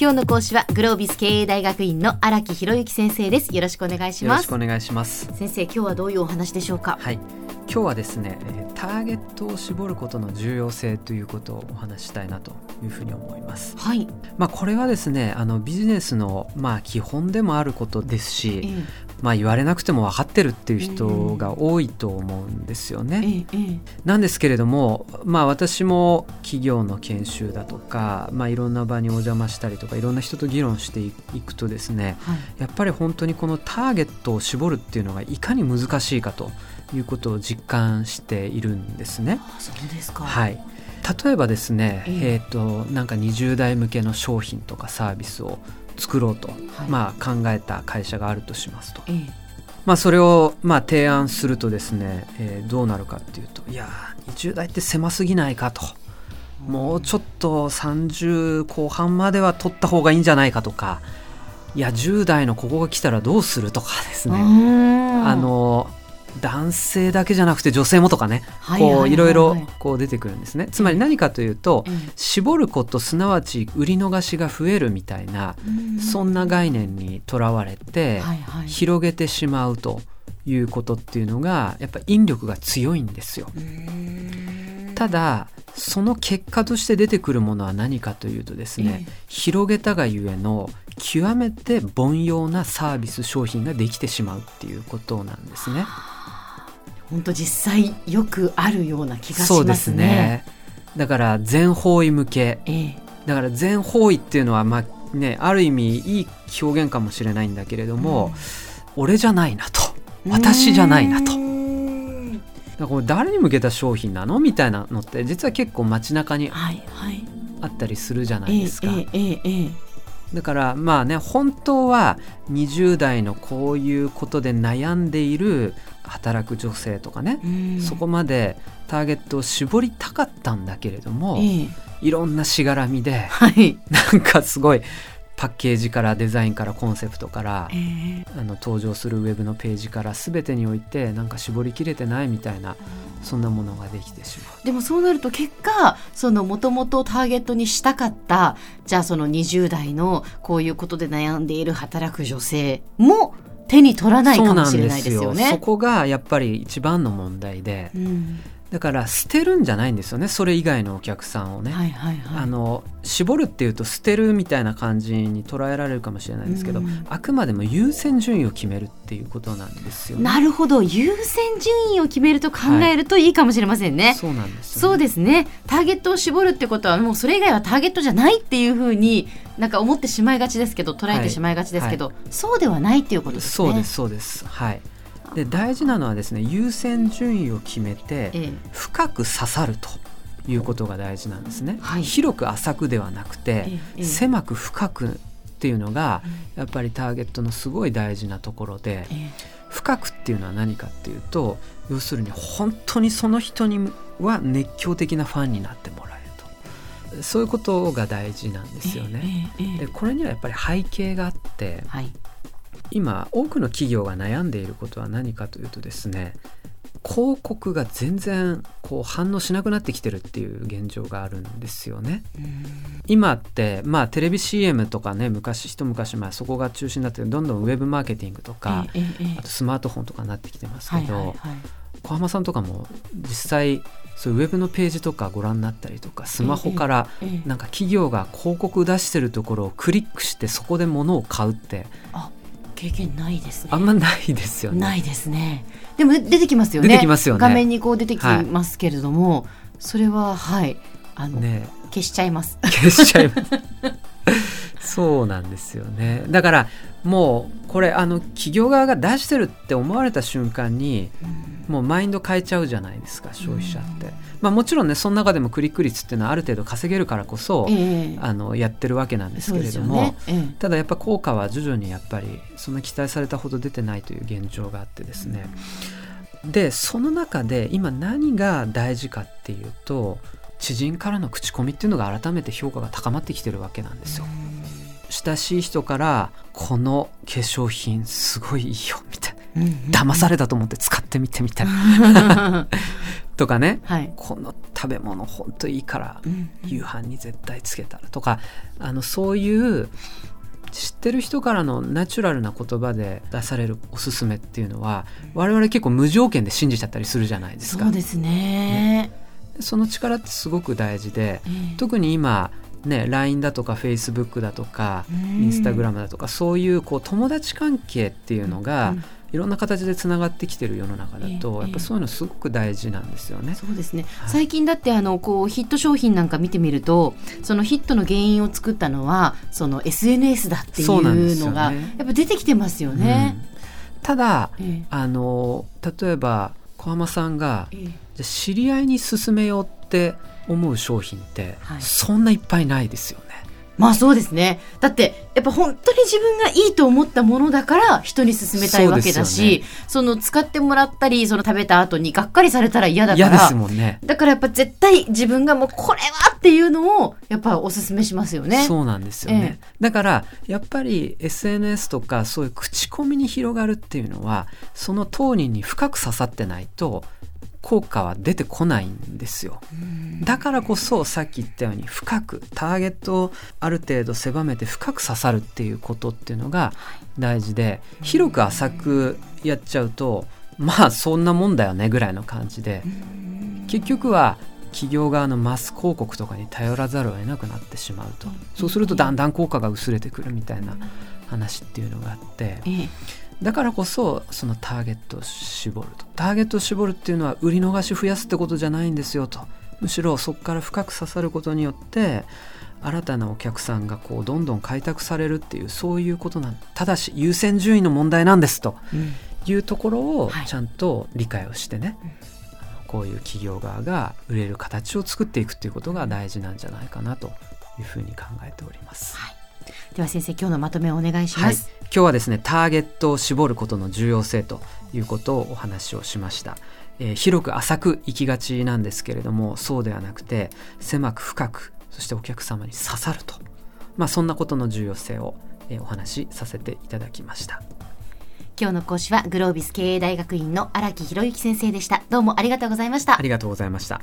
今日の講師はグロービス経営大学院の荒木博之先生です。よろしくお願いします。よろしくお願いします。先生今日はどういうお話でしょうか？はい。今日はですねターゲットを絞ることの重要性ということをお話したいなというふうに思います。はい。まあこれはですねあのビジネスのまあ基本でもあることですし、えまあ言われなくても分かってるっていう人が多いと思うんですよね、なんですけれどもまあ私も企業の研修だとかまあいろんな場にお邪魔したりとかいろんな人と議論していくとですねはい。やっぱり本当にこのターゲットを絞るっていうのがいかに難しいかということを実感しているんですね。あそうですか。はい。例えばですね、ええ。えー、となんか20代向けの商品とかサービスを作ろうと、はい。まあ、考えた会社があるとしますと、ええ。まあ、それをまあ提案するとですね、えーどうなるかっていうといやー20代って狭すぎないかと。もうちょっと30後半までは取った方がいいんじゃないかとかいや10代のここが来たらどうするとかですね。ん。あの男性だけじゃなくて女性もとかねはいはいこういろいろこう出てくるんですね。つまり何かというとええ絞ることすなわち売り逃しが増えるみたいなうん。そんな概念にとらわれてはいはい。広げてしまうということっていうのがやっぱ引力が強いんですよ。ただその結果として出てくるものは何かというとですね、ええ。広げたがゆえの極めて凡庸なサービス商品ができてしまうっていうことなんですね。本当実際よくあるような気がしますね。そうですね。だから全方位向け。ええ。だから全方位っていうのはまあねある意味いい表現かもしれないんだけれども、俺じゃないなと。私じゃないなと。だからこれ誰に向けた商品なの？みたいなのって実は結構街中にはいはい。あったりするじゃなええいですか、ええええええだからまあね本当は20代のこういうことで悩んでいる働く女性とかね、うん。そこまでターゲットを絞りたかったんだけれども、ええ。いろんなしがらみではい。なんかすごいパッケージからデザインからコンセプトからええあの登場するウェブのページから全てにおいてなんか絞りきれてないみたいなそんなものができてしまう。でもそうなると結果そのもともとターゲットにしたかったじゃあその20代のこういうことで悩んでいる働く女性も手に取らないかもしれないですよそうなんですよそね。こがやっぱり一番の問題でうんだから捨てるんじゃないんですよねそれ以外のお客さんをね。はいはいはい。あの絞るっていうと捨てるみたいな感じに捉えられるかもしれないですけど、うんあくまでも優先順位を決めるっていうことなんですよね。なるほど優先順位を決めると考えるといいかもしれませんね。そうなんですよ、ね。そうですねターゲットを絞るってことはもうそれ以外はターゲットじゃないっていうふうになんか思ってしまいがちですけど捉えてしまいがちですけど、そうではないっていうことですね。そうですそうですはい。で大事なのはですね優先順位を決めてええ。深く刺さるということが大事なんですね。はい。広く浅くではなくて、狭く深くっていうのがやっぱりターゲットのすごい大事なところで、え深くっていうのは何かっていうと要するに本当にその人には熱狂的なファンになってもらえると。そういうことが大事なんですよね。でこれにはやっぱり背景があってはい今多くの企業が悩んでいることは何かというとですね広告が全然こう反応しなくなってきてるっていう現状があるんですよね。今ってまあテレビ CM とかね昔一昔前そこが中心になってどんどんウェブマーケティングとか、ええええあとスマートフォンとかになってきてますけど、はいはいはい。小浜さんとかも実際そうウェブのページとかご覧になったりとかスマホからなんか企業が広告出してるところをクリックしてそこで物を買うってあ経験ないですね。あんまないですよね。ないですね。でも出てきますよね。出てきますよね画面にこう出てきますけれども、それははいあの、ね消しちゃいます。消しちゃいます。そうなんですよね。だからもうこれあの企業側が出してるって思われた瞬間にもうマインド変えちゃうじゃないですか消費者って。まあもちろんねその中でもクリック率っていうのはある程度稼げるからこそ、ええ。あのやってるわけなんですけれども、ね。えただやっぱ効果は徐々にやっぱりそんな期待されたほど出てないという現状があってですね、でその中で今何が大事かっていうと知人からの口コミっていうのが改めて評価が高まってきてるわけなんですよ。親しい人から「この化粧品すごいいいよ」みたいな。えうん騙されたと思って使ってみてみたいな。とかね、はい。この食べ物ほんといいからうん夕飯に絶対つけたらとか。あのそういう知ってる人からのナチュラルな言葉で出されるおすすめっていうのは我々結構無条件で信じちゃったりするじゃないですか。そうですね。その力ってすごく大事でええ特に今ね LINE だとか Facebook だとかうん。インスタグラムだとかそういうこう友達関係っていうのがうんいろんな形でつながってきてる世の中だええとやっぱそういうのすごく大事なんですよね。そうですね。はい。最近だってあのこうヒット商品なんか見てみるとそのヒットの原因を作ったのはその SNS だっていそうのがやっぱ出てきてますよね。うん。ただえあの例えば小浜さんがじゃあ知り合いに勧めようって思う商品ってはいそんないっぱいないですよね。まあそうですねだってやっぱ本当に自分がいいと思ったものだから人に勧めたいわけだしそ,、の使ってもらったりその食べた後にがっかりされたら嫌だか嫌でらすもんね。だからやっぱ絶対自分がもうこれはっていうのをやっぱおすすめしますよね。そうなんですよね、だからやっぱり SNS とかそういう口コミに広がるっていうのはその当人に深く刺さってないと効果は出てこないんですよ。だからこそさっき言ったように深くターゲットをある程度狭めて深く刺さるっていうことっていうのが大事で広く浅くやっちゃうとまあそんなもんだよねぐらいの感じで結局は企業側のマス広告とかに頼らざるを得なくなってしまうと。そうするとだんだん効果が薄れてくるみたいな話っていうのがあってええ。だからこそそのターゲットを絞ると。ターゲットを絞るっていうのは売り逃し増やすってことじゃないんですよと。むしろそこから深く刺さることによって新たなお客さんがこうどんどん開拓されるっていうそういうことなんただし優先順位の問題なんですと。うん。いうところをはい。ちゃんと理解をしてね、こういう企業側が売れる形を作っていくっていうことが大事なんじゃないかなというふうに考えております。では先生今日のまとめをお願いしはい、ます。今日はですねターゲットを絞ることの重要性ということをお話をしました、えー広く浅く行きがちなんですけれどもそうではなくて狭く深くそしてお客様に刺さると、まあ、そんなことの重要性を、えーお話しさせていただきました今日の講師はグロービス経営大学院の荒木博之先生でした。どうもありがとうございましたあ。りがとうございました